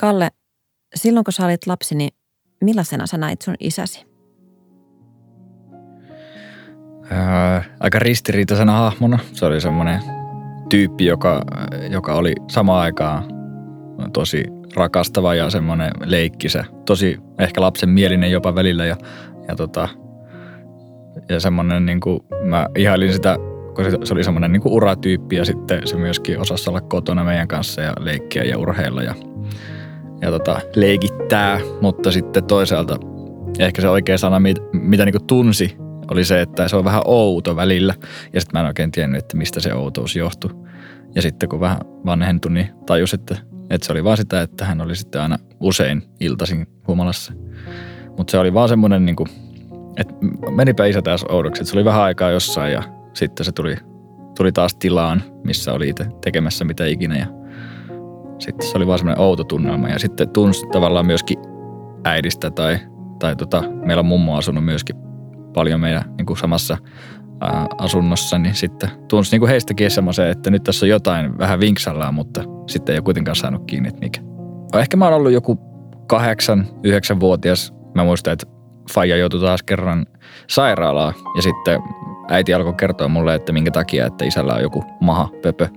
Kalle, silloin kun sä olit lapsi, niin millaisena sä näit sun isäsi? Ää, aika ristiriitaisena hahmona. Se oli semmoinen tyyppi, joka, joka oli samaan aikaan tosi rakastava ja semmoinen leikkisä. Tosi ehkä lapsen mielinen jopa välillä ja, ja, tota, ja semmoinen niin kuin, mä ihailin sitä, kun se, se oli semmoinen niin kuin uratyyppi ja sitten se myöskin osasi olla kotona meidän kanssa ja leikkiä ja urheilla ja, ja tota, leikittää, mutta sitten toisaalta ehkä se oikea sana, mitä, mitä niin tunsi, oli se, että se on vähän outo välillä. Ja sitten mä en oikein tiennyt, että mistä se outous johtui. Ja sitten kun vähän vanhentui, niin tajus, että, että se oli vaan sitä, että hän oli sitten aina usein iltaisin humalassa. Mutta se oli vaan semmoinen, niin että menipä isä taas oudoksi. Että se oli vähän aikaa jossain ja sitten se tuli, tuli taas tilaan, missä oli itse tekemässä mitä ikinä. Ja sitten se oli vaan semmoinen outo tunnelma. Ja sitten tunsi tavallaan myöskin äidistä tai, tai tota, meillä on mummo asunut myöskin paljon meidän niin kuin samassa ää, asunnossa, niin sitten tunsi niin kuin heistäkin semmoisen, että nyt tässä on jotain vähän vinksallaan, mutta sitten ei ole kuitenkaan saanut kiinni, että mikä. Ehkä mä oon ollut joku kahdeksan, yhdeksän vuotias. Mä muistan, että Faija joutui taas kerran sairaalaan ja sitten äiti alkoi kertoa mulle, että minkä takia, että isällä on joku maha, pöpö,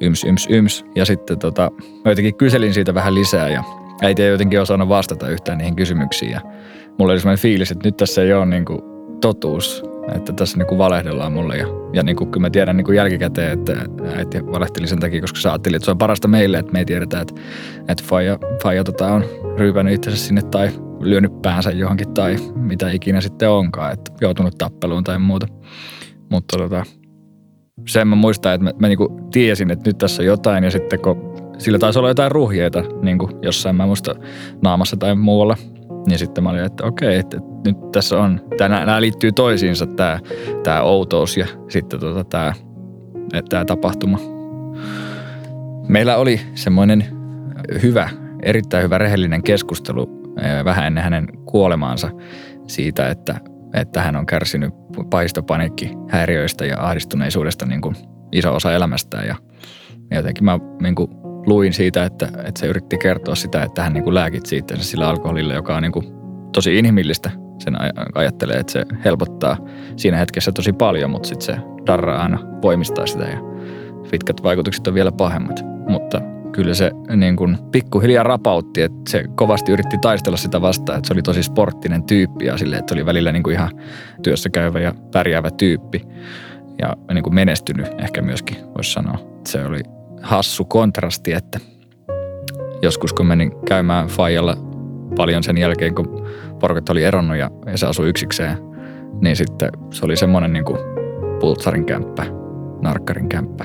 yms, yms, yms. Ja sitten tota, mä jotenkin kyselin siitä vähän lisää ja äiti ei jotenkin osannut vastata yhtään niihin kysymyksiin. Ja mulla oli sellainen fiilis, että nyt tässä ei ole niin kuin totuus, että tässä niin kuin valehdellaan mulle. Ja, ja niin kuin, kyllä mä tiedän niin kuin jälkikäteen, että äiti valehteli sen takia, koska sä ajattelit, että se on parasta meille, että me ei tiedetä, että, että faija, faija tota on ryypänyt itsensä sinne tai lyönyt päänsä johonkin tai mitä ikinä sitten onkaan, että joutunut tappeluun tai muuta. Mutta tota, sen mä muistan, että mä, mä niin kuin tiesin, että nyt tässä on jotain ja sitten kun sillä taisi olla jotain ruhjeita niin kuin jossain mä muista naamassa tai muualla, niin sitten mä olin, että okei, että, että nyt tässä on, tämä, nämä liittyy toisiinsa, tämä, tämä outous ja sitten tota, tämä, tämä tapahtuma. Meillä oli semmoinen hyvä, erittäin hyvä rehellinen keskustelu vähän ennen hänen kuolemaansa siitä, että, että hän on kärsinyt häiriöistä ja ahdistuneisuudesta niin kuin iso osa elämästään. Ja jotenkin mä niin kuin luin siitä, että, että se yritti kertoa sitä, että hän niin kuin lääkitsi itsensä sillä alkoholilla, joka on niin kuin tosi inhimillistä. Sen ajattelee, että se helpottaa siinä hetkessä tosi paljon, mutta sitten se darra aina voimistaa sitä ja pitkät vaikutukset on vielä pahemmat. Mutta kyllä se niin kuin pikkuhiljaa rapautti, että se kovasti yritti taistella sitä vastaan, että se oli tosi sporttinen tyyppi ja sille, että oli välillä niin kuin ihan työssä käyvä ja pärjäävä tyyppi ja niin kuin menestynyt ehkä myöskin, voisi sanoa. Se oli hassu kontrasti, että joskus kun menin käymään Fajalla paljon sen jälkeen, kun porukat oli eronnut ja, ja se asui yksikseen, niin sitten se oli semmoinen niin kuin pultsarin kämppä, narkkarin kämppä.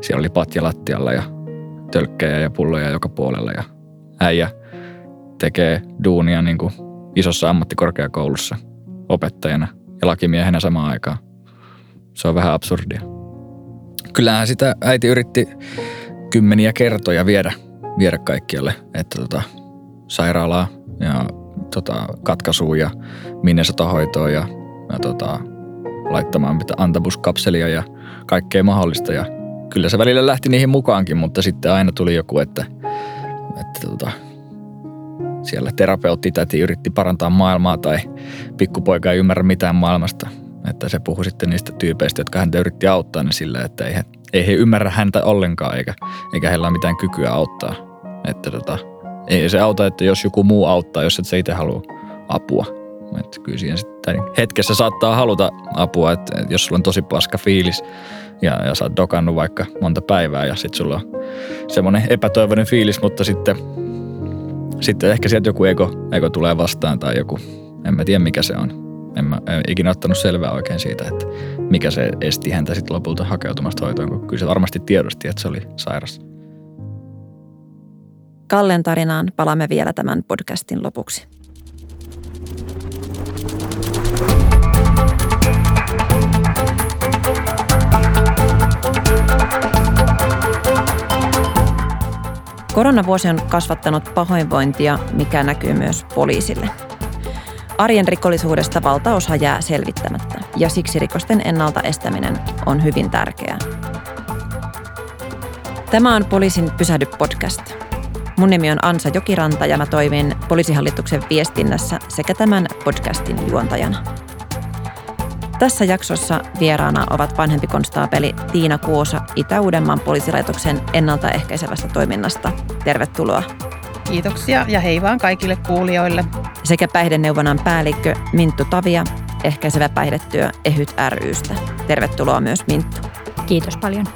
Siellä oli patja lattialla ja tölkkejä ja pulloja joka puolella ja äijä tekee duunia niin kuin isossa ammattikorkeakoulussa opettajana ja lakimiehenä samaan aikaan. Se on vähän absurdia. Kyllähän sitä äiti yritti kymmeniä kertoja viedä, viedä kaikkialle, että tota, sairaalaa ja tota, katkaisuun ja minnesotahoitoon ja, ja tota, laittamaan mitä antabuskapselia ja kaikkea mahdollista. Ja kyllä se välillä lähti niihin mukaankin, mutta sitten aina tuli joku, että, että tota, siellä terapeutti täti yritti parantaa maailmaa tai pikkupoika ei ymmärrä mitään maailmasta. Että se puhui sitten niistä tyypeistä, jotka häntä yritti auttaa niin sillä, että ei he, ei he ymmärrä häntä ollenkaan eikä, eikä heillä ole mitään kykyä auttaa. Että tota, ei se auta, että jos joku muu auttaa, jos et se itse halua apua. Että kyllä sitten, hetkessä saattaa haluta apua, että jos sulla on tosi paska fiilis ja, ja sä oot dokannut vaikka monta päivää ja sitten sulla on semmoinen epätoivoinen fiilis, mutta sitten, sitten ehkä sieltä joku ego, ego tulee vastaan tai joku, en mä tiedä mikä se on. En mä en ikinä ottanut selvää oikein siitä, että mikä se esti häntä sitten lopulta hakeutumasta hoitoon, kun kyllä se varmasti tiedosti, että se oli sairas. Kallen tarinaan palaamme vielä tämän podcastin lopuksi. Koronavuosi on kasvattanut pahoinvointia, mikä näkyy myös poliisille. Arjen rikollisuudesta valtaosa jää selvittämättä ja siksi rikosten ennalta estäminen on hyvin tärkeää. Tämä on Poliisin Pysähdy podcast. Mun nimi on Ansa Jokiranta ja mä toimin poliisihallituksen viestinnässä sekä tämän podcastin juontajana. Tässä jaksossa vieraana ovat vanhempi konstaapeli Tiina Kuosa Itä-Uudenmaan poliisilaitoksen ennaltaehkäisevästä toiminnasta. Tervetuloa. Kiitoksia ja hei vaan kaikille kuulijoille. Sekä päihdeneuvonnan päällikkö Minttu Tavia, ehkäisevä päihdetyö EHYT rystä. Tervetuloa myös Minttu. Kiitos paljon.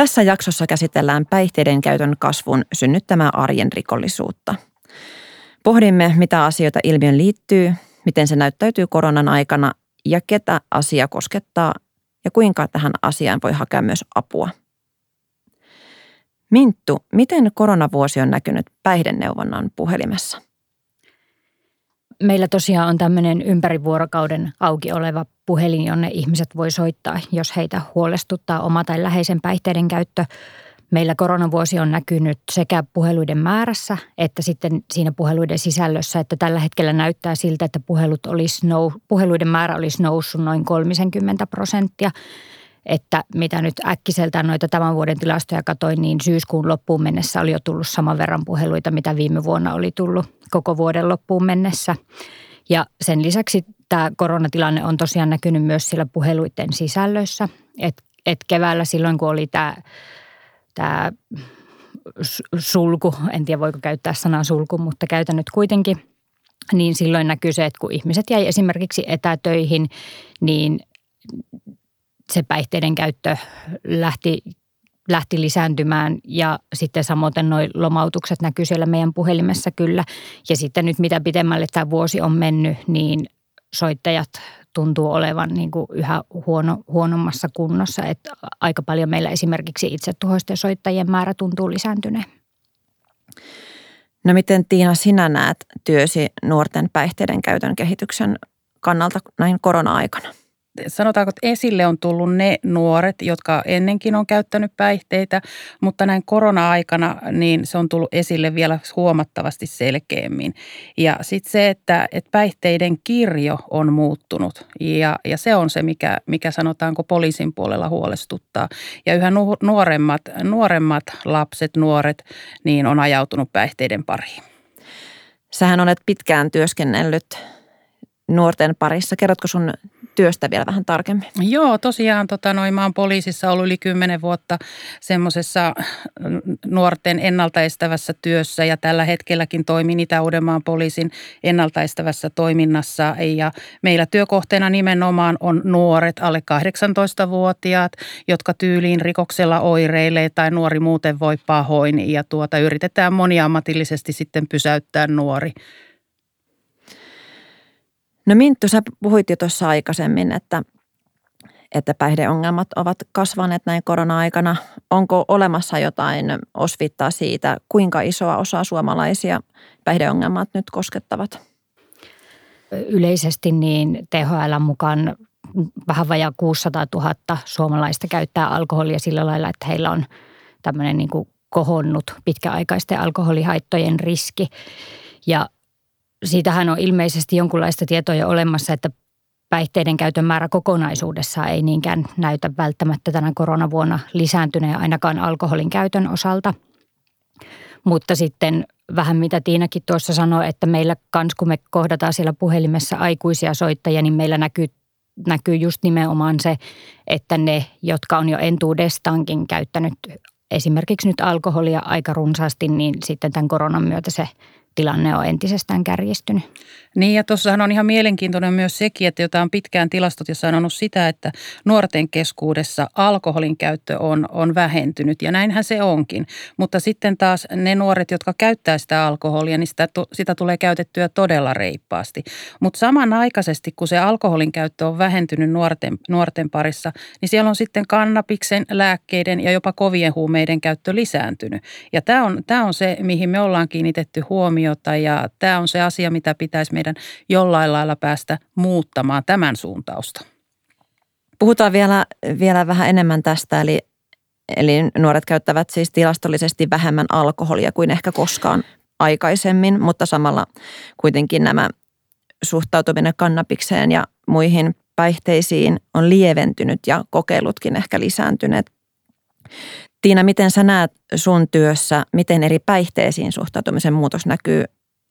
Tässä jaksossa käsitellään päihteiden käytön kasvun synnyttämää arjen rikollisuutta. Pohdimme, mitä asioita ilmiön liittyy, miten se näyttäytyy koronan aikana ja ketä asia koskettaa ja kuinka tähän asiaan voi hakea myös apua. Minttu, miten koronavuosi on näkynyt päihdeneuvonnan puhelimessa? Meillä tosiaan on tämmöinen ympärivuorokauden auki oleva puhelin, jonne ihmiset voi soittaa, jos heitä huolestuttaa oma tai läheisen päihteiden käyttö. Meillä koronavuosi on näkynyt sekä puheluiden määrässä että sitten siinä puheluiden sisällössä, että tällä hetkellä näyttää siltä, että puhelut olisi nou, puheluiden määrä olisi noussut noin 30 prosenttia. Että mitä nyt äkkiseltään noita tämän vuoden tilastoja katoin, niin syyskuun loppuun mennessä oli jo tullut saman verran puheluita, mitä viime vuonna oli tullut koko vuoden loppuun mennessä. Ja sen lisäksi tämä koronatilanne on tosiaan näkynyt myös siellä puheluiden sisällöissä. Että et keväällä silloin, kun oli tämä, tämä sulku, en tiedä voiko käyttää sanaa sulku, mutta käytän nyt kuitenkin, niin silloin näkyy se, että kun ihmiset jäi esimerkiksi etätöihin, niin päihteiden käyttö lähti lähti lisääntymään ja sitten samoin noin lomautukset näkyy siellä meidän puhelimessa kyllä. Ja sitten nyt mitä pidemmälle tämä vuosi on mennyt, niin soittajat tuntuu olevan niin kuin yhä huono, huonommassa kunnossa. Että aika paljon meillä esimerkiksi itsetuhoisten soittajien määrä tuntuu lisääntyneen. No miten Tiina sinä näet työsi nuorten päihteiden käytön kehityksen kannalta näin korona-aikana? Sanotaanko, että esille on tullut ne nuoret, jotka ennenkin on käyttänyt päihteitä, mutta näin korona-aikana niin se on tullut esille vielä huomattavasti selkeämmin. Ja sitten se, että, että päihteiden kirjo on muuttunut ja, ja se on se, mikä, mikä sanotaanko poliisin puolella huolestuttaa. Ja yhä nuoremmat, nuoremmat lapset, nuoret, niin on ajautunut päihteiden pariin. Sähän olet pitkään työskennellyt nuorten parissa. Kerrotko sun työstä vielä vähän tarkemmin? Joo, tosiaan tota, noin, mä oon poliisissa ollut yli kymmenen vuotta semmoisessa nuorten ennaltaestävässä työssä ja tällä hetkelläkin toimin Itä-Uudenmaan poliisin ennaltaestävässä toiminnassa. Ja meillä työkohteena nimenomaan on nuoret alle 18-vuotiaat, jotka tyyliin rikoksella oireilee tai nuori muuten voi pahoin. Ja tuota, yritetään moniammatillisesti sitten pysäyttää nuori No Minttu, sä puhuit jo tuossa aikaisemmin, että, että päihdeongelmat ovat kasvaneet näin korona-aikana. Onko olemassa jotain osvittaa siitä, kuinka isoa osaa suomalaisia päihdeongelmat nyt koskettavat? Yleisesti niin THL mukaan vähän vajaa 600 000 suomalaista käyttää alkoholia sillä lailla, että heillä on tämmöinen niin kohonnut pitkäaikaisten alkoholihaittojen riski. Ja siitähän on ilmeisesti jonkunlaista tietoa jo olemassa, että päihteiden käytön määrä kokonaisuudessaan ei niinkään näytä välttämättä tänä koronavuonna lisääntyneen ainakaan alkoholin käytön osalta. Mutta sitten vähän mitä Tiinakin tuossa sanoi, että meillä kans kun me kohdataan siellä puhelimessa aikuisia soittajia, niin meillä näkyy, näkyy just nimenomaan se, että ne, jotka on jo entuudestaankin käyttänyt esimerkiksi nyt alkoholia aika runsaasti, niin sitten tämän koronan myötä se tilanne on entisestään kärjistynyt. Niin ja tuossahan on ihan mielenkiintoinen myös sekin, että jota on pitkään tilastot ja sanonut sitä, että nuorten keskuudessa alkoholin käyttö on, on vähentynyt ja näinhän se onkin. Mutta sitten taas ne nuoret, jotka käyttää sitä alkoholia, niin sitä, sitä tulee käytettyä todella reippaasti. Mutta samanaikaisesti, kun se alkoholin käyttö on vähentynyt nuorten, nuorten parissa, niin siellä on sitten kannabiksen, lääkkeiden ja jopa kovien huumeiden käyttö lisääntynyt. Ja tämä on, tämä on se, mihin me ollaan kiinnitetty huomiota ja tämä on se asia, mitä pitäisi meidän jollain lailla päästä muuttamaan tämän suuntausta. Puhutaan vielä, vielä vähän enemmän tästä, eli, eli nuoret käyttävät siis tilastollisesti vähemmän alkoholia kuin ehkä koskaan aikaisemmin, mutta samalla kuitenkin nämä suhtautuminen kannabikseen ja muihin päihteisiin on lieventynyt ja kokeilutkin ehkä lisääntyneet. Tiina, miten sä näet sun työssä, miten eri päihteisiin suhtautumisen muutos näkyy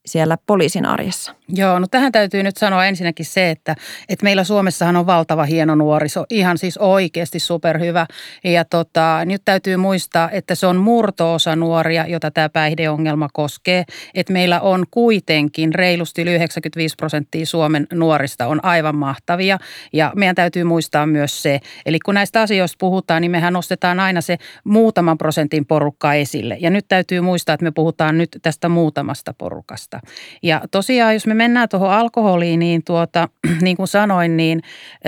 siellä poliisin arjessa? Joo, no tähän täytyy nyt sanoa ensinnäkin se, että, että meillä Suomessahan on valtava hieno nuoriso, ihan siis oikeasti superhyvä. Ja tota, nyt täytyy muistaa, että se on murtoosa nuoria, jota tämä päihdeongelma koskee. Että meillä on kuitenkin reilusti yli 95 prosenttia Suomen nuorista on aivan mahtavia. Ja meidän täytyy muistaa myös se, eli kun näistä asioista puhutaan, niin mehän nostetaan aina se muutaman prosentin porukka esille. Ja nyt täytyy muistaa, että me puhutaan nyt tästä muutamasta porukasta. Ja tosiaan, jos me mennään tuohon alkoholiin, niin, tuota, niin kuin sanoin, niin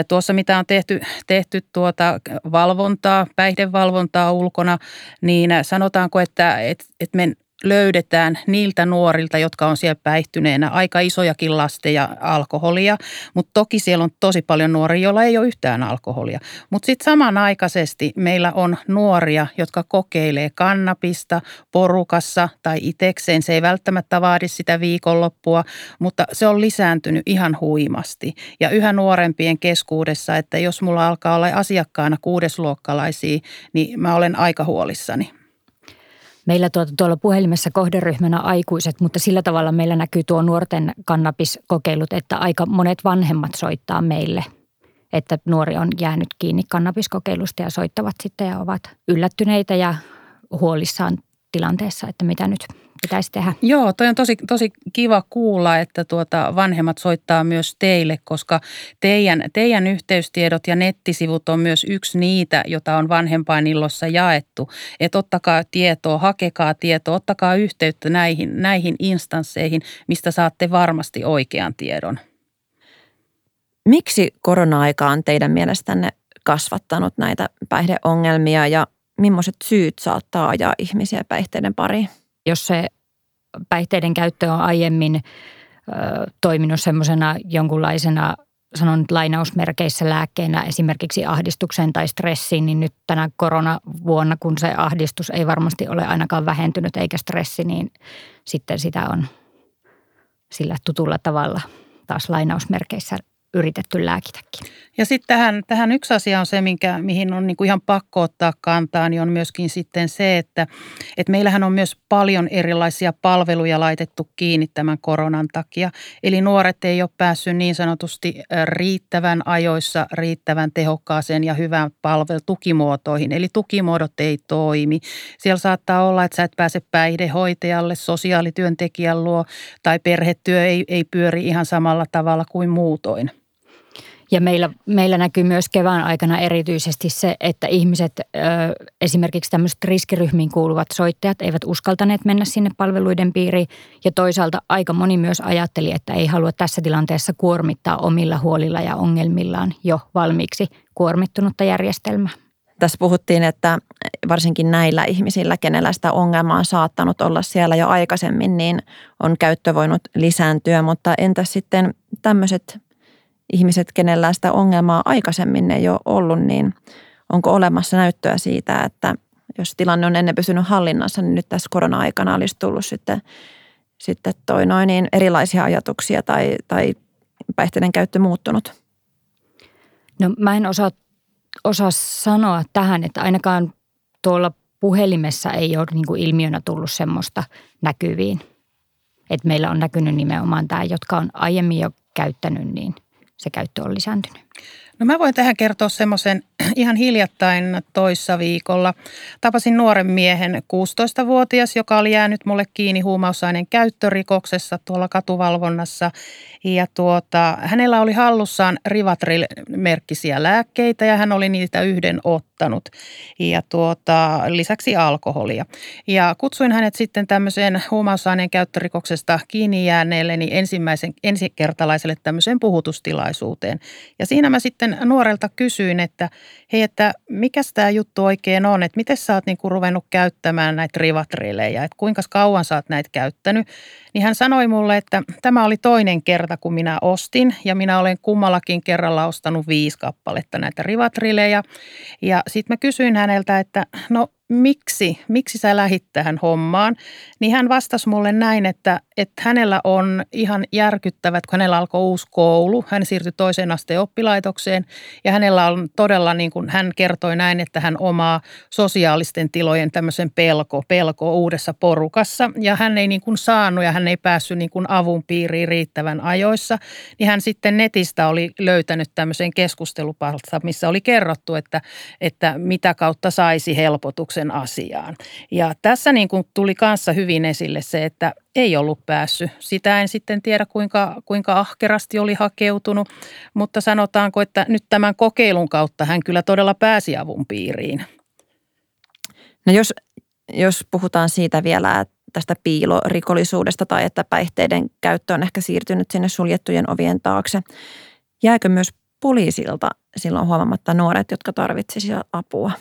tuossa mitä on tehty, tehty tuota valvontaa, päihdevalvontaa ulkona, niin sanotaanko, että, että, että me löydetään niiltä nuorilta, jotka on siellä päihtyneenä, aika isojakin lasteja alkoholia, mutta toki siellä on tosi paljon nuoria, joilla ei ole yhtään alkoholia. Mutta sitten samanaikaisesti meillä on nuoria, jotka kokeilee kannapista porukassa tai itekseen. Se ei välttämättä vaadi sitä viikonloppua, mutta se on lisääntynyt ihan huimasti. Ja yhä nuorempien keskuudessa, että jos mulla alkaa olla asiakkaana kuudesluokkalaisia, niin mä olen aika huolissani. Meillä tuota, tuolla puhelimessa kohderyhmänä aikuiset, mutta sillä tavalla meillä näkyy tuo nuorten kannabiskokeilut, että aika monet vanhemmat soittaa meille, että nuori on jäänyt kiinni kannabiskokeilusta ja soittavat sitten ja ovat yllättyneitä ja huolissaan tilanteessa, että mitä nyt pitäisi tehdä. Joo, toi on tosi, tosi kiva kuulla, että tuota vanhemmat soittaa myös teille, koska teidän, teidän yhteystiedot ja nettisivut on myös yksi niitä, jota on vanhempainillossa jaettu. Että ottakaa tietoa, hakekaa tietoa, ottakaa yhteyttä näihin, näihin instansseihin, mistä saatte varmasti oikean tiedon. Miksi korona-aika on teidän mielestänne kasvattanut näitä päihdeongelmia ja millaiset syyt saattaa ajaa ihmisiä päihteiden pariin? Jos se päihteiden käyttö on aiemmin ö, toiminut semmoisena jonkunlaisena sanon nyt lainausmerkeissä lääkkeenä esimerkiksi ahdistukseen tai stressiin, niin nyt tänä koronavuonna, kun se ahdistus ei varmasti ole ainakaan vähentynyt eikä stressi, niin sitten sitä on sillä tutulla tavalla taas lainausmerkeissä yritetty lääkitäkin. Ja sitten tähän, tähän yksi asia on se, minkä, mihin on niinku ihan pakko ottaa kantaa, niin on myöskin sitten se, että, että meillähän on myös paljon erilaisia palveluja laitettu kiinni tämän koronan takia. Eli nuoret ei ole päässyt niin sanotusti riittävän ajoissa, riittävän tehokkaaseen ja hyvään palvelutukimuotoihin. Eli tukimuodot ei toimi. Siellä saattaa olla, että sä et pääse päihdehoitajalle, sosiaalityöntekijän luo tai perhetyö ei, ei pyöri ihan samalla tavalla kuin muutoin. Ja meillä, meillä näkyy myös kevään aikana erityisesti se, että ihmiset, esimerkiksi tämmöiset riskiryhmiin kuuluvat soittajat, eivät uskaltaneet mennä sinne palveluiden piiriin. Ja toisaalta aika moni myös ajatteli, että ei halua tässä tilanteessa kuormittaa omilla huolilla ja ongelmillaan jo valmiiksi kuormittunutta järjestelmää. Tässä puhuttiin, että varsinkin näillä ihmisillä, kenellä sitä ongelmaa on saattanut olla siellä jo aikaisemmin, niin on käyttö voinut lisääntyä. Mutta entäs sitten tämmöiset ihmiset, kenellä sitä ongelmaa aikaisemmin ei ole ollut, niin onko olemassa näyttöä siitä, että jos tilanne on ennen pysynyt hallinnassa, niin nyt tässä korona-aikana olisi tullut sitten, sitten toi noin niin erilaisia ajatuksia tai, tai päihteiden käyttö muuttunut? No mä en osaa, osaa sanoa tähän, että ainakaan tuolla puhelimessa ei ole niin kuin ilmiönä tullut semmoista näkyviin. Että meillä on näkynyt nimenomaan tämä, jotka on aiemmin jo käyttänyt, niin se käyttö on lisääntynyt. No mä voin tähän kertoa semmoisen ihan hiljattain toissa viikolla. Tapasin nuoren miehen, 16-vuotias, joka oli jäänyt mulle kiinni huumausaineen käyttörikoksessa tuolla katuvalvonnassa. Ja tuota, hänellä oli hallussaan Rivatril-merkkisiä lääkkeitä ja hän oli niitä yhden ottanut. Ja tuota, lisäksi alkoholia. Ja kutsuin hänet sitten tämmöiseen huumausaineen käyttörikoksesta kiinni jääneelle, niin ensimmäisen, ensikertalaiselle tämmöiseen puhutustilaisuuteen. Ja siinä mä sitten nuorelta kysyin, että hei, että mikä tämä juttu oikein on, että miten sä oot niinku ruvennut käyttämään näitä rivatrilejä, että kuinka kauan sä oot näitä käyttänyt. Niin hän sanoi mulle, että tämä oli toinen kerta, kun minä ostin ja minä olen kummallakin kerralla ostanut viisi kappaletta näitä rivatrilejä. Ja sitten mä kysyin häneltä, että no miksi, miksi sä lähit tähän hommaan, niin hän vastasi mulle näin, että, että hänellä on ihan järkyttävät, kun hänellä alkoi uusi koulu. Hän siirtyi toiseen asteen oppilaitokseen ja hänellä on todella, niin kuin hän kertoi näin, että hän omaa sosiaalisten tilojen tämmöisen pelko, pelko uudessa porukassa. Ja hän ei niin kuin saanut ja hän ei päässyt niin kuin avun piiriin riittävän ajoissa. Niin hän sitten netistä oli löytänyt tämmöisen keskustelupalsta, missä oli kerrottu, että, että mitä kautta saisi helpotuksen asiaan. Ja tässä niin kuin tuli kanssa hyvin esille se, että ei ollut päässyt. Sitä en sitten tiedä, kuinka, kuinka ahkerasti oli hakeutunut, mutta sanotaanko, että nyt tämän kokeilun kautta hän kyllä todella pääsi avun piiriin. No jos, jos puhutaan siitä vielä tästä piilorikollisuudesta tai että päihteiden käyttö on ehkä siirtynyt sinne suljettujen ovien taakse, jääkö myös poliisilta silloin huomaamatta nuoret, jotka tarvitsisivat apua?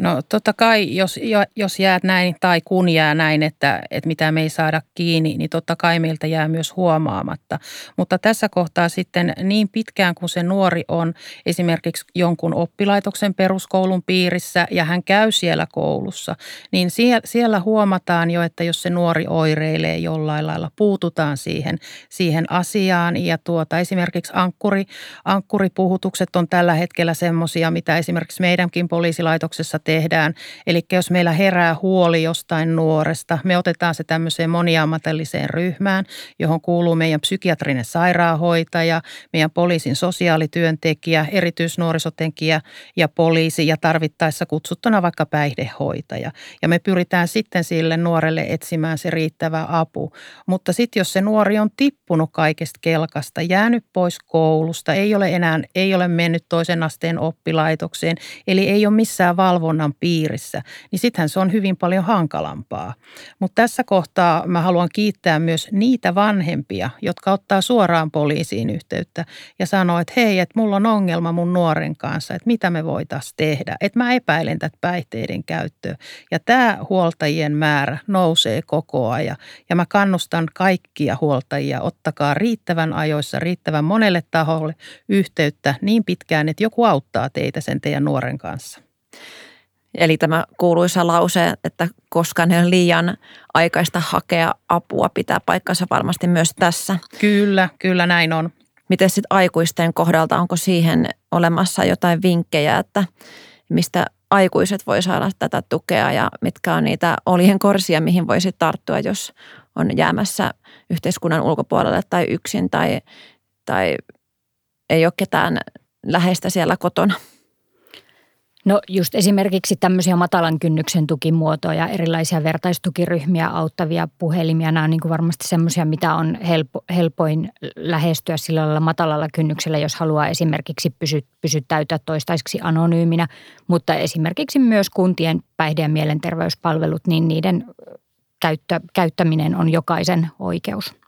No totta kai, jos, jos jäät näin tai kun jää näin, että, että mitä me ei saada kiinni, niin totta kai meiltä jää myös huomaamatta. Mutta tässä kohtaa sitten niin pitkään kuin se nuori on esimerkiksi jonkun oppilaitoksen peruskoulun piirissä ja hän käy siellä koulussa, niin siellä, siellä huomataan jo, että jos se nuori oireilee jollain lailla, puututaan siihen, siihen asiaan. Ja tuota, esimerkiksi ankkuri, ankkuripuhutukset on tällä hetkellä semmoisia, mitä esimerkiksi meidänkin poliisilaitoksessa tehdään. Eli jos meillä herää huoli jostain nuoresta, me otetaan se tämmöiseen moniammatilliseen ryhmään, johon kuuluu meidän psykiatrinen sairaanhoitaja, meidän poliisin sosiaalityöntekijä, erityisnuorisotekijä ja poliisi ja tarvittaessa kutsuttuna vaikka päihdehoitaja. Ja me pyritään sitten sille nuorelle etsimään se riittävä apu. Mutta sitten jos se nuori on tippunut kaikesta kelkasta, jäänyt pois koulusta, ei ole enää, ei ole mennyt toisen asteen oppilaitokseen, eli ei ole missään valvonnassa valvonnan piirissä, niin sittenhän se on hyvin paljon hankalampaa. Mutta tässä kohtaa mä haluan kiittää myös niitä vanhempia, jotka ottaa suoraan poliisiin yhteyttä ja sanoo, että hei, että mulla on ongelma mun nuoren kanssa, että mitä me voitaisiin tehdä. Että mä epäilen tätä päihteiden käyttöä. Ja tämä huoltajien määrä nousee koko ajan. Ja mä kannustan kaikkia huoltajia, ottakaa riittävän ajoissa, riittävän monelle taholle yhteyttä niin pitkään, että joku auttaa teitä sen teidän nuoren kanssa. Eli tämä kuuluisa lause, että koska ne on liian aikaista hakea apua, pitää paikkansa varmasti myös tässä. Kyllä, kyllä näin on. Miten sitten aikuisten kohdalta, onko siihen olemassa jotain vinkkejä, että mistä aikuiset voi saada tätä tukea ja mitkä on niitä olien korsia, mihin voisi tarttua, jos on jäämässä yhteiskunnan ulkopuolelle tai yksin tai, tai ei ole ketään läheistä siellä kotona? No just esimerkiksi tämmöisiä matalan kynnyksen tukimuotoja, erilaisia vertaistukiryhmiä auttavia puhelimia. Nämä on niin kuin varmasti semmoisia, mitä on helpo, helpoin lähestyä sillä lailla matalalla kynnyksellä, jos haluaa esimerkiksi pysy, pysyttäytyä toistaiseksi anonyyminä. Mutta esimerkiksi myös kuntien päihde- ja mielenterveyspalvelut, niin niiden käyttö, käyttäminen on jokaisen oikeus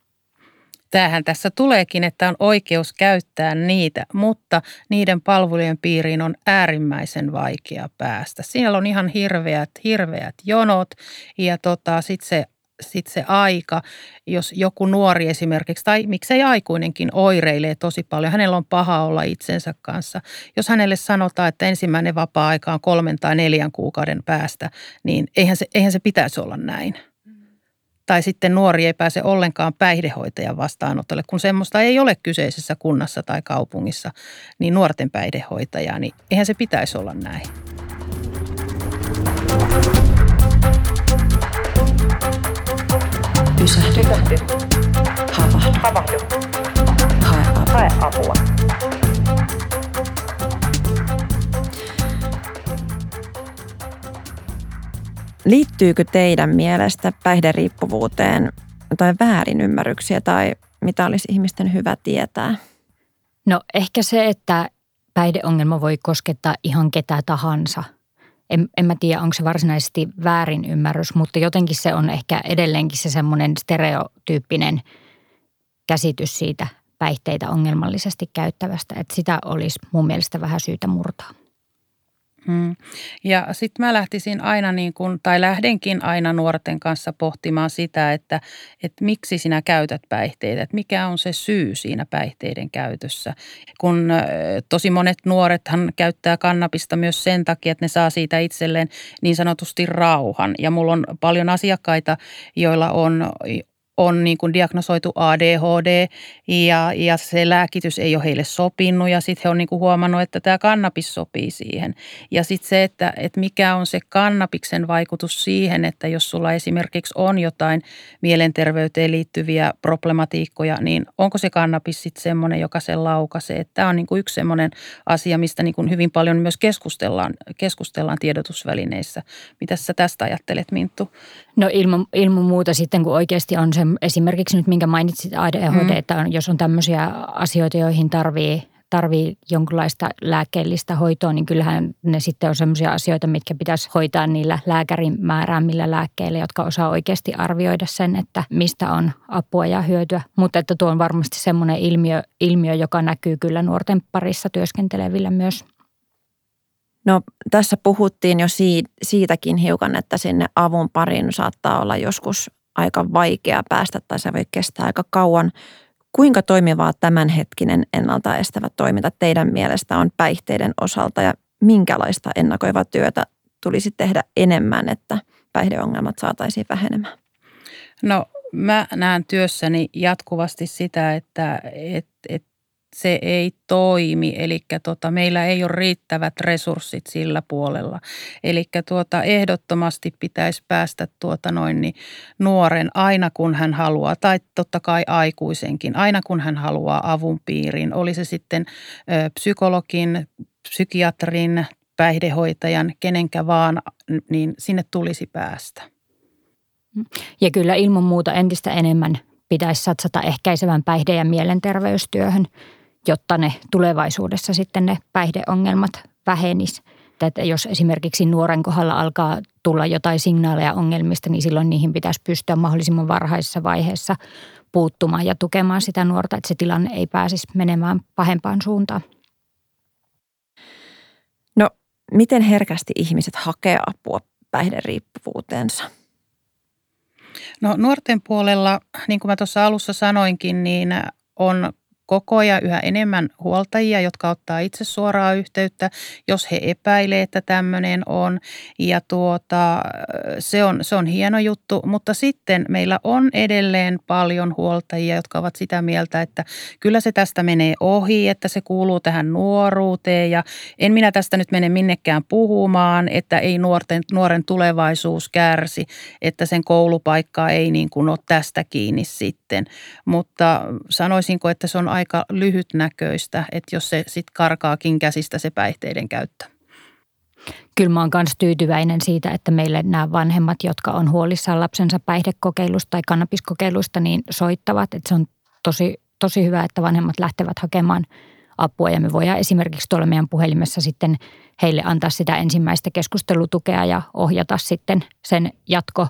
tämähän tässä tuleekin, että on oikeus käyttää niitä, mutta niiden palvelujen piiriin on äärimmäisen vaikea päästä. Siellä on ihan hirveät, hirveät jonot ja tota, sitten se sit se aika, jos joku nuori esimerkiksi, tai miksei aikuinenkin oireilee tosi paljon, hänellä on paha olla itsensä kanssa. Jos hänelle sanotaan, että ensimmäinen vapaa-aika on kolmen tai neljän kuukauden päästä, niin eihän se, eihän se pitäisi olla näin tai sitten nuori ei pääse ollenkaan päihdehoitajan vastaanotolle, kun semmoista ei ole kyseisessä kunnassa tai kaupungissa, niin nuorten päihdehoitajaa, niin eihän se pitäisi olla näin. Pysähdy. Havahdu. Havahdu. Hae apua. Hae apua. Liittyykö teidän mielestä päihderiippuvuuteen tai väärinymmärryksiä tai mitä olisi ihmisten hyvä tietää? No ehkä se, että päihdeongelma voi koskettaa ihan ketä tahansa. En, en mä tiedä, onko se varsinaisesti väärinymmärrys, mutta jotenkin se on ehkä edelleenkin se semmoinen stereotyyppinen käsitys siitä päihteitä ongelmallisesti käyttävästä, että sitä olisi mun mielestä vähän syytä murtaa. Mm. Ja sitten mä lähtisin aina niin kuin, tai lähdenkin aina nuorten kanssa pohtimaan sitä, että, että miksi sinä käytät päihteitä, että mikä on se syy siinä päihteiden käytössä. Kun tosi monet nuorethan käyttää kannabista myös sen takia, että ne saa siitä itselleen niin sanotusti rauhan. Ja mulla on paljon asiakkaita, joilla on on niin kuin diagnosoitu ADHD ja, ja se lääkitys ei ole heille sopinut ja sitten he on niin kuin huomannut, että tämä kannabis sopii siihen. Ja sitten se, että, että mikä on se kannabiksen vaikutus siihen, että jos sulla esimerkiksi on jotain mielenterveyteen liittyviä problematiikkoja, niin onko se kannabis sitten semmoinen, joka sen laukaisee. Tämä on niin kuin yksi semmoinen asia, mistä niin kuin hyvin paljon myös keskustellaan, keskustellaan tiedotusvälineissä. Mitä sä tästä ajattelet, Minttu? No ilman, ilman muuta sitten, kun oikeasti on se esimerkiksi nyt, minkä mainitsit ADHD, mm. että on, jos on tämmöisiä asioita, joihin tarvii, tarvii jonkinlaista lääkkeellistä hoitoa, niin kyllähän ne sitten on semmoisia asioita, mitkä pitäisi hoitaa niillä lääkärin määräämillä lääkkeillä, jotka osaa oikeasti arvioida sen, että mistä on apua ja hyötyä. Mutta että tuo on varmasti semmoinen ilmiö, ilmiö, joka näkyy kyllä nuorten parissa työskentelevillä myös. No tässä puhuttiin jo siitäkin hiukan, että sinne avun pariin saattaa olla joskus aika vaikea päästä tai se voi kestää aika kauan. Kuinka toimivaa tämänhetkinen ennaltaestävä toiminta teidän mielestä on päihteiden osalta ja minkälaista ennakoivaa työtä tulisi tehdä enemmän, että päihdeongelmat saataisiin vähenemään? No mä näen työssäni jatkuvasti sitä, että, että, että se ei toimi, eli tota, meillä ei ole riittävät resurssit sillä puolella. Eli tuota, ehdottomasti pitäisi päästä tuota noin, niin nuoren aina kun hän haluaa, tai totta kai aikuisenkin, aina kun hän haluaa avun piiriin. Oli se sitten ö, psykologin, psykiatrin, päihdehoitajan, kenenkä vaan, niin sinne tulisi päästä. Ja kyllä ilman muuta entistä enemmän pitäisi satsata ehkäisevän päihde- ja mielenterveystyöhön – jotta ne tulevaisuudessa sitten ne päihdeongelmat vähenis. Että jos esimerkiksi nuoren kohdalla alkaa tulla jotain signaaleja ongelmista, niin silloin niihin pitäisi pystyä mahdollisimman varhaisessa vaiheessa puuttumaan ja tukemaan sitä nuorta, että se tilanne ei pääsisi menemään pahempaan suuntaan. No, miten herkästi ihmiset hakee apua päihderiippuvuuteensa? No nuorten puolella, niin kuin mä tuossa alussa sanoinkin, niin on koko ajan yhä enemmän huoltajia, jotka ottaa itse suoraa yhteyttä, jos he epäilee, että tämmöinen on. Ja tuota, se, on, se on hieno juttu, mutta sitten meillä on edelleen paljon huoltajia, jotka ovat sitä mieltä, että kyllä se tästä menee ohi, että se kuuluu tähän nuoruuteen ja en minä tästä nyt mene minnekään puhumaan, että ei nuorten, nuoren tulevaisuus kärsi, että sen koulupaikka ei niin kuin ole tästä kiinni sitten. Mutta sanoisinko, että se on aika lyhytnäköistä, että jos se sitten karkaakin käsistä se päihteiden käyttö. Kyllä mä oon myös tyytyväinen siitä, että meille nämä vanhemmat, jotka on huolissaan lapsensa päihdekokeilusta tai kannabiskokeilusta, niin soittavat. Että se on tosi, tosi hyvä, että vanhemmat lähtevät hakemaan apua ja me voidaan esimerkiksi tuolla meidän puhelimessa sitten heille antaa sitä ensimmäistä keskustelutukea ja ohjata sitten sen jatko,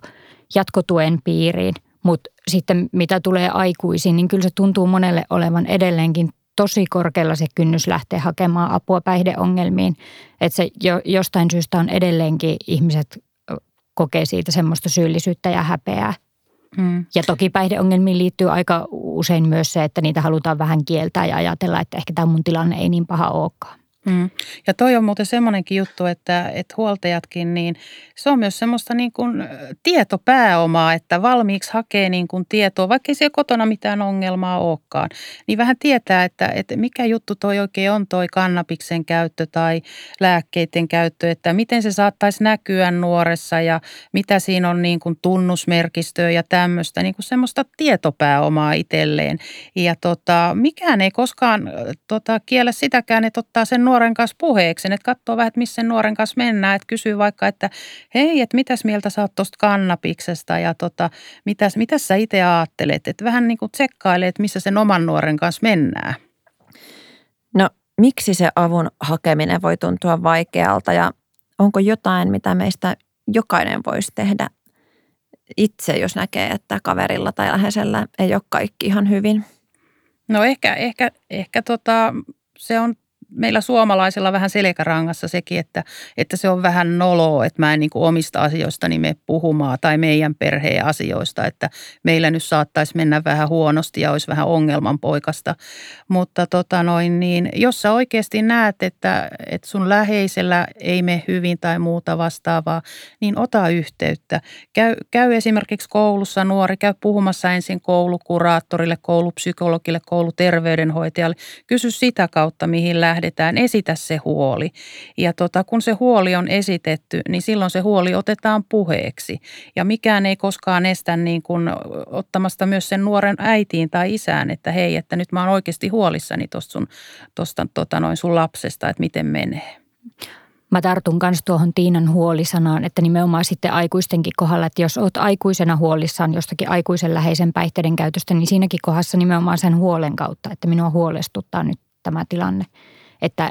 jatkotuen piiriin – mutta sitten mitä tulee aikuisiin, niin kyllä se tuntuu monelle olevan edelleenkin tosi korkealla se kynnys lähteä hakemaan apua päihdeongelmiin. Että se jo, jostain syystä on edelleenkin ihmiset kokee siitä semmoista syyllisyyttä ja häpeää. Mm. Ja toki päihdeongelmiin liittyy aika usein myös se, että niitä halutaan vähän kieltää ja ajatella, että ehkä tämä mun tilanne ei niin paha olekaan. Mm. Ja toi on muuten semmoinenkin juttu, että, että huoltajatkin, niin se on myös semmoista niin kuin tietopääomaa, että valmiiksi hakee niin kuin tietoa, vaikka ei siellä kotona mitään ongelmaa olekaan, niin vähän tietää, että, että mikä juttu toi oikein on toi kannabiksen käyttö tai lääkkeiden käyttö, että miten se saattaisi näkyä nuoressa ja mitä siinä on niin kuin tunnusmerkistöä ja tämmöistä, niin kuin semmoista tietopääomaa itselleen. Ja tota, mikään ei koskaan tota, kiellä sitäkään, että ottaa sen nuoren kanssa puheeksi, että katsoo vähän, että missä sen nuoren kanssa mennään, että kysyy vaikka, että hei, että mitäs mieltä sä oot tuosta kannabiksesta ja tota, mitäs, mitäs sä itse ajattelet, että vähän niin kuin tsekkailee, että missä sen oman nuoren kanssa mennään. No miksi se avun hakeminen voi tuntua vaikealta ja onko jotain, mitä meistä jokainen voisi tehdä itse, jos näkee, että kaverilla tai läheisellä ei ole kaikki ihan hyvin? No ehkä, ehkä, ehkä tota, se on meillä suomalaisilla vähän selkärangassa sekin, että, että se on vähän noloa, että mä en niin kuin omista asioistani me puhumaan tai meidän perheen asioista, että meillä nyt saattaisi mennä vähän huonosti ja olisi vähän ongelman poikasta. Mutta tota noin, niin jos sä oikeasti näet, että, että sun läheisellä ei mene hyvin tai muuta vastaavaa, niin ota yhteyttä. Käy, käy esimerkiksi koulussa nuori, käy puhumassa ensin koulukuraattorille, koulupsykologille, kouluterveydenhoitajalle. Kysy sitä kautta, mihin lähdetään. Esitä se huoli. Ja tota, kun se huoli on esitetty, niin silloin se huoli otetaan puheeksi. Ja mikään ei koskaan estä niin kuin ottamasta myös sen nuoren äitiin tai isään, että hei, että nyt mä oon oikeasti huolissani tuosta sun, tosta, tota noin sun lapsesta, että miten menee. Mä tartun myös tuohon Tiinan huolisanaan, että nimenomaan sitten aikuistenkin kohdalla, että jos oot aikuisena huolissaan jostakin aikuisen läheisen päihteiden käytöstä, niin siinäkin kohdassa nimenomaan sen huolen kautta, että minua huolestuttaa nyt tämä tilanne – että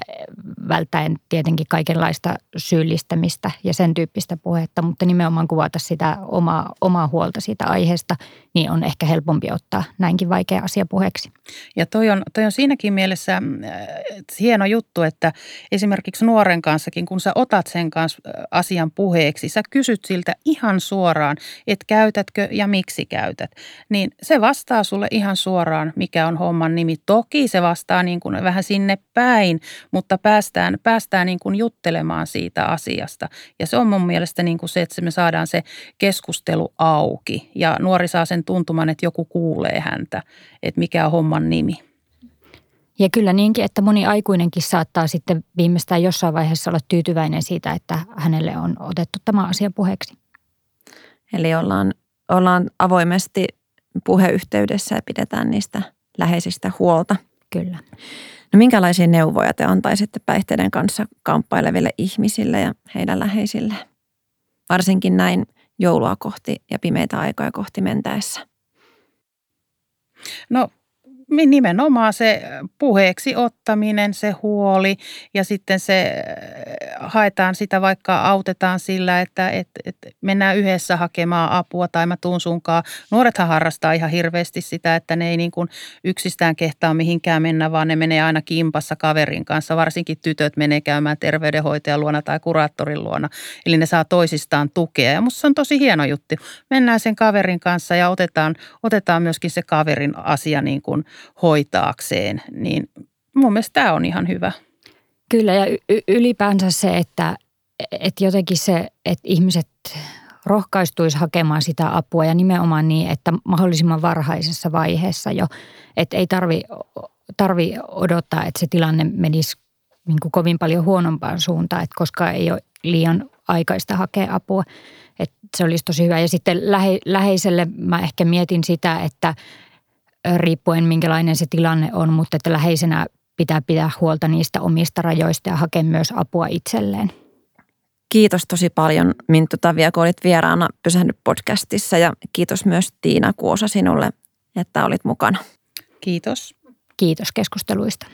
välttäen tietenkin kaikenlaista syyllistämistä ja sen tyyppistä puhetta, mutta nimenomaan kuvata sitä omaa, omaa huolta siitä aiheesta, niin on ehkä helpompi ottaa näinkin vaikea asia puheeksi. Ja toi on, toi on siinäkin mielessä äh, hieno juttu, että esimerkiksi nuoren kanssakin, kun sä otat sen kanssa äh, asian puheeksi, sä kysyt siltä ihan suoraan, että käytätkö ja miksi käytät, niin se vastaa sulle ihan suoraan, mikä on homman nimi. Toki se vastaa niin kuin vähän sinne päin, mutta päästään, päästään niin kuin juttelemaan siitä asiasta. Ja se on mun mielestä niin kuin se, että me saadaan se keskustelu auki ja nuori saa sen tuntuman, että joku kuulee häntä, että mikä on homman nimi. Ja kyllä niinkin, että moni aikuinenkin saattaa sitten viimeistään jossain vaiheessa olla tyytyväinen siitä, että hänelle on otettu tämä asia puheeksi. Eli ollaan, ollaan avoimesti puheyhteydessä ja pidetään niistä läheisistä huolta. Kyllä. No minkälaisia neuvoja te antaisitte päihteiden kanssa kamppaileville ihmisille ja heidän läheisille? Varsinkin näin joulua kohti ja pimeitä aikoja kohti mentäessä. No nimenomaan se puheeksi ottaminen, se huoli ja sitten se äh, haetaan sitä vaikka autetaan sillä, että, että, että mennään yhdessä hakemaan apua tai mä tuun sunkaan. Nuorethan harrastaa ihan hirveästi sitä, että ne ei niin kuin yksistään kehtaa mihinkään mennä, vaan ne menee aina kimpassa kaverin kanssa. Varsinkin tytöt menee käymään terveydenhoitajan luona tai kuraattorin luona. Eli ne saa toisistaan tukea ja musta se on tosi hieno juttu. Mennään sen kaverin kanssa ja otetaan, otetaan myöskin se kaverin asia niin kuin – hoitaakseen, niin mun mielestä tämä on ihan hyvä. Kyllä ja y- ylipäänsä se, että, että jotenkin se, että ihmiset rohkaistuisi hakemaan sitä apua ja nimenomaan niin, että mahdollisimman varhaisessa vaiheessa jo, että ei tarvi, tarvi odottaa, että se tilanne menisi niin kuin kovin paljon huonompaan suuntaan, että koska ei ole liian aikaista hakea apua. Että se olisi tosi hyvä. Ja sitten lähe, läheiselle mä ehkä mietin sitä, että, riippuen minkälainen se tilanne on, mutta että läheisenä pitää pitää huolta niistä omista rajoista ja hakea myös apua itselleen. Kiitos tosi paljon Minttu Tavia, kun olit vieraana Pysähdy podcastissa ja kiitos myös Tiina Kuosa sinulle, että olit mukana. Kiitos. Kiitos keskusteluista.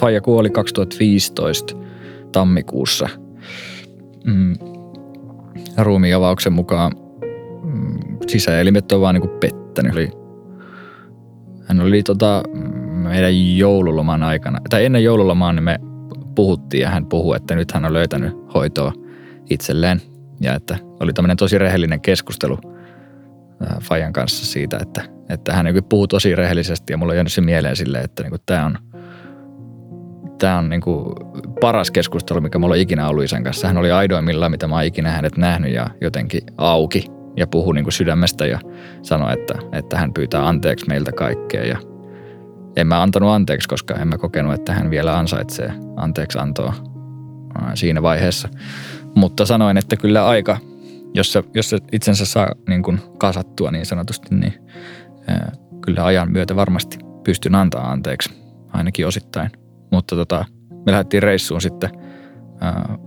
Faija kuoli 2015 tammikuussa. Mm, ruumiavauksen mukaan mm, sisäelimet on vaan niin kuin pettänyt. Hän oli tota, meidän joululoman aikana, tai ennen joululomaa niin me puhuttiin ja hän puhui, että nyt hän on löytänyt hoitoa itselleen. Ja että oli tämmöinen tosi rehellinen keskustelu Fajan kanssa siitä, että, että hän niin puhuu tosi rehellisesti ja mulla on jäänyt se mieleen silleen, että niin tämä on – tämä on niinku paras keskustelu, mikä mulla on ikinä ollut isän kanssa. Hän oli aidoimmillaan, mitä mä oon ikinä hänet nähnyt ja jotenkin auki ja puhui niinku sydämestä ja sanoi, että, että hän pyytää anteeksi meiltä kaikkea. Ja en mä antanut anteeksi, koska en mä kokenut, että hän vielä ansaitsee anteeksi antoa siinä vaiheessa. Mutta sanoin, että kyllä aika, jos se, jos se itsensä saa niin kuin kasattua niin sanotusti, niin kyllä ajan myötä varmasti pystyn antaa anteeksi, ainakin osittain – mutta tota, me lähdettiin reissuun sitten ää,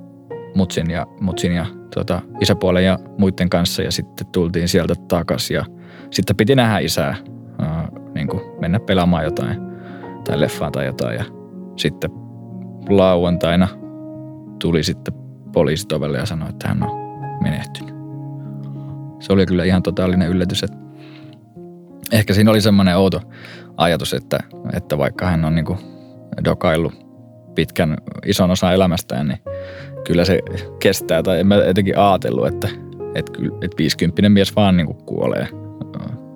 mutsin ja, mutsin ja tota, isäpuolen ja muiden kanssa ja sitten tultiin sieltä takaisin ja sitten piti nähdä isää, ää, niin kuin mennä pelaamaan jotain tai leffaan tai jotain ja sitten lauantaina tuli sitten poliisit ovelle ja sanoi, että hän on menehtynyt. Se oli kyllä ihan totaalinen yllätys, että ehkä siinä oli semmoinen outo ajatus, että, että vaikka hän on niin kuin dokaillut pitkän ison osan elämästään, niin kyllä se kestää. Tai en mä jotenkin ajatellut, että, että, että 50 mies vaan niin kuin kuolee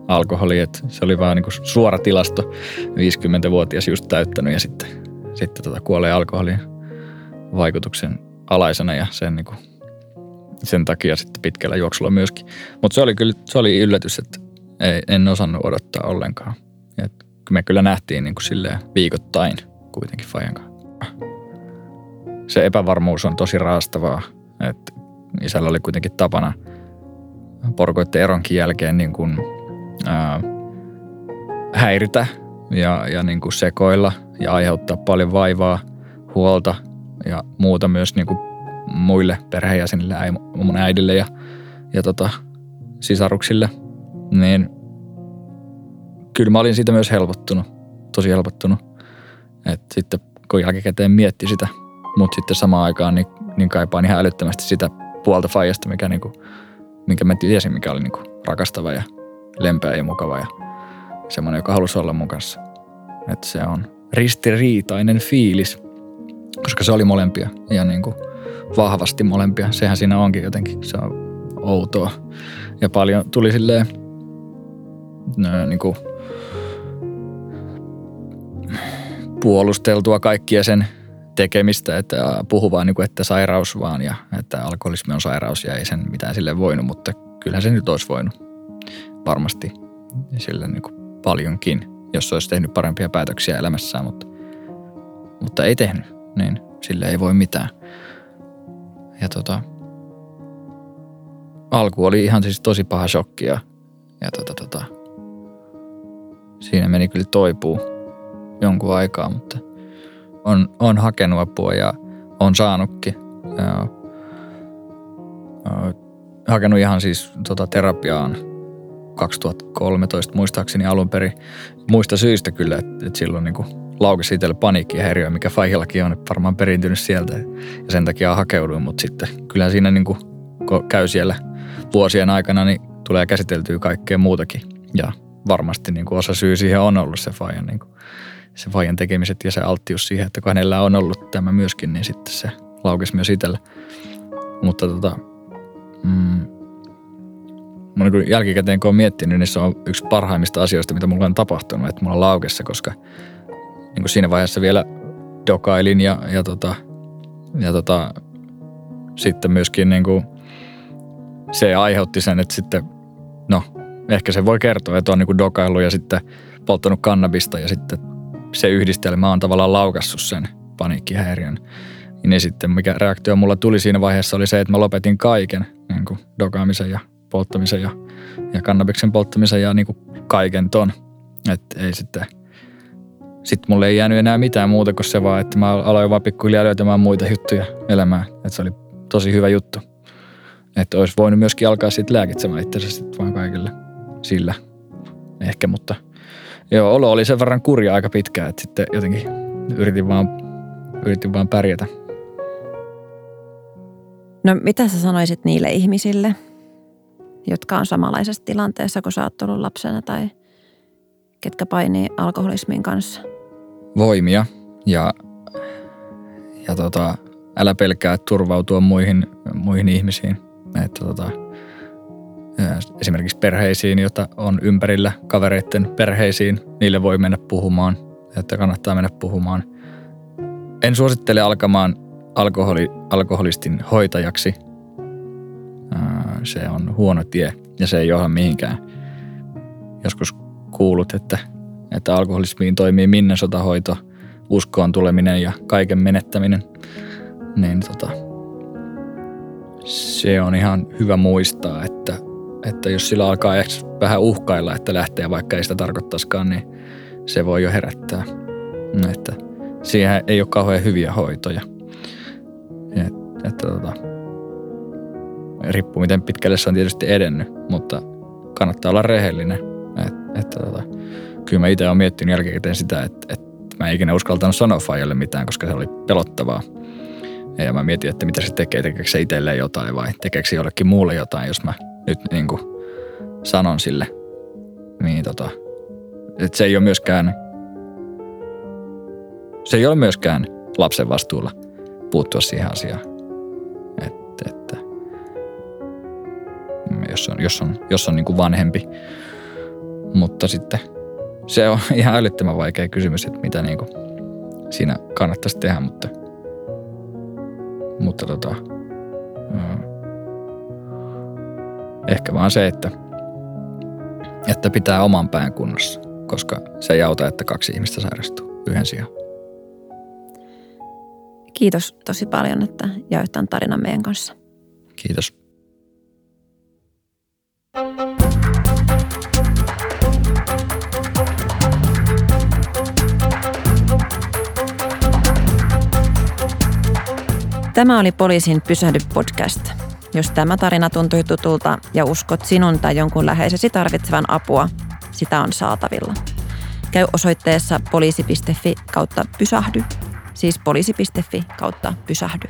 alkoholi. Että se oli vaan niin kuin suora tilasto, 50-vuotias just täyttänyt ja sitten, sitten tota kuolee alkoholin vaikutuksen alaisena ja sen, niin kuin, sen takia sitten pitkällä juoksulla myöskin. Mutta se oli kyllä se oli yllätys, että ei, en osannut odottaa ollenkaan. Et me kyllä nähtiin niin kuin silleen viikoittain kuitenkin Fajan kanssa. Se epävarmuus on tosi raastavaa, että isällä oli kuitenkin tapana porukoiden eronkin jälkeen niin kuin, ää, häiritä ja, ja niin kuin sekoilla ja aiheuttaa paljon vaivaa, huolta ja muuta myös niin kuin muille perheenjäsenille, mun äidille ja, ja tota, sisaruksille, niin kyllä mä olin siitä myös helpottunut, tosi helpottunut. Että sitten kun jälkikäteen mietti sitä, mutta sitten samaan aikaan niin, niin kaipaan ihan älyttömästi sitä puolta faijasta, mikä niinku, minkä mä tiesin, mikä oli niinku rakastava ja lempeä ja mukava ja semmoinen, joka halusi olla mun kanssa. Että se on ristiriitainen fiilis, koska se oli molempia ja niinku vahvasti molempia. Sehän siinä onkin jotenkin, se on outoa. Ja paljon tuli silleen nö, niinku puolusteltua kaikkia sen tekemistä, että puhu vaan niin kuin, että sairaus vaan ja että alkoholismi on sairaus ja ei sen mitään sille voinut, mutta kyllähän se nyt olisi voinut varmasti sille niin kuin paljonkin, jos olisi tehnyt parempia päätöksiä elämässään, mutta, mutta ei tehnyt, niin sille ei voi mitään. Ja tota, alku oli ihan siis tosi paha shokki ja, ja tota, tota, siinä meni kyllä toipuu jonkun aikaa, mutta on, on hakenut apua ja on saanutkin. Ja, ja, hakenut ihan siis tota, terapiaan 2013 muistaakseni alun perin. Muista syistä kyllä, että, että silloin niin laukesi itselle paniikki ja häiriö, mikä Fajillakin on varmaan perintynyt sieltä. Ja sen takia hakeuduin, mutta sitten kyllä siinä niin kuin, kun käy siellä vuosien aikana, niin tulee käsiteltyä kaikkea muutakin. Ja varmasti niin kuin osa syy siihen on ollut se Fajan niin se vajan tekemiset ja se alttius siihen, että kun hänellä on ollut tämä myöskin, niin sitten se laukesi myös itsellä. Mutta tota, mm, niin jälkikäteen kun olen miettinyt, niin se on yksi parhaimmista asioista, mitä mulla on tapahtunut, että mulla on laukessa, koska niin kuin siinä vaiheessa vielä dokailin ja, ja, tota, ja tota, sitten myöskin niin kuin se aiheutti sen, että sitten, no ehkä se voi kertoa, että on niin kuin dokailu ja sitten polttanut kannabista ja sitten se yhdistelmä on tavallaan laukassut sen paniikkihäiriön. Niin sitten mikä reaktio mulla tuli siinä vaiheessa oli se, että mä lopetin kaiken, niin kuin dokaamisen ja polttamisen ja, ja kannabiksen polttamisen ja niin kuin kaiken ton. Että ei sitten, sitten mulle ei jäänyt enää mitään muuta kuin se vaan, että mä aloin vaan pikkuhiljaa löytämään muita juttuja elämään. Että se oli tosi hyvä juttu. Että olisi voinut myöskin alkaa sitten lääkitsemään itse sitten vaan kaikille sillä ehkä, mutta – Joo, olo oli sen verran kurja aika pitkään, että sitten jotenkin yritin vaan, yritin vaan pärjätä. No mitä sä sanoisit niille ihmisille, jotka on samanlaisessa tilanteessa, kun sä oot ollut lapsena tai ketkä painii alkoholismin kanssa? Voimia ja, ja tota, älä pelkää turvautua muihin, muihin ihmisiin. Että tota, esimerkiksi perheisiin, joita on ympärillä, kavereiden perheisiin, niille voi mennä puhumaan, että kannattaa mennä puhumaan. En suosittele alkamaan alkoholi, alkoholistin hoitajaksi. Se on huono tie ja se ei johda mihinkään. Joskus kuulut, että, että alkoholismiin toimii minnesotahoito, uskoon tuleminen ja kaiken menettäminen. Niin tota, se on ihan hyvä muistaa, että että jos sillä alkaa ehkä vähän uhkailla, että lähtee, vaikka ei sitä tarkoittaisikaan, niin se voi jo herättää. Että siihen ei ole kauhean hyviä hoitoja. Et, että tota, riippuu miten pitkälle se on tietysti edennyt, mutta kannattaa olla rehellinen. Et, että tota, kyllä mä itse olen miettinyt jälkikäteen sitä, että, että mä en ikinä uskaltanut sanoa Fajalle mitään, koska se oli pelottavaa. Ja mä mietin, että mitä se tekee, tekeekö se itselleen jotain vai tekeekö se jollekin muulle jotain, jos mä nyt niin kuin sanon sille. Niin tota, että se ei ole myöskään, se ei ole myöskään lapsen vastuulla puuttua siihen asiaan. Että, että jos on, jos on, jos on niin kuin vanhempi. Mutta sitten se on ihan älyttömän vaikea kysymys, että mitä niin kuin siinä kannattaisi tehdä, mutta, mutta tota, ehkä vaan se, että, että pitää oman pään kunnossa, koska se ei auta, että kaksi ihmistä sairastuu yhden sijaan. Kiitos tosi paljon, että jaoit tämän tarinan meidän kanssa. Kiitos. Tämä oli Poliisin Pysähdy podcast. Jos tämä tarina tuntui tutulta ja uskot sinun tai jonkun läheisesi tarvitsevan apua, sitä on saatavilla. Käy osoitteessa poliisi.fi kautta pysähdy, siis poliisi.fi kautta pysähdy.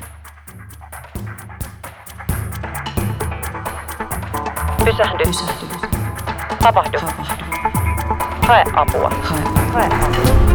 Pysähdy. Pysähdy. Tapahdu. Tapahdu. Hae apua. Hae. Hae apua.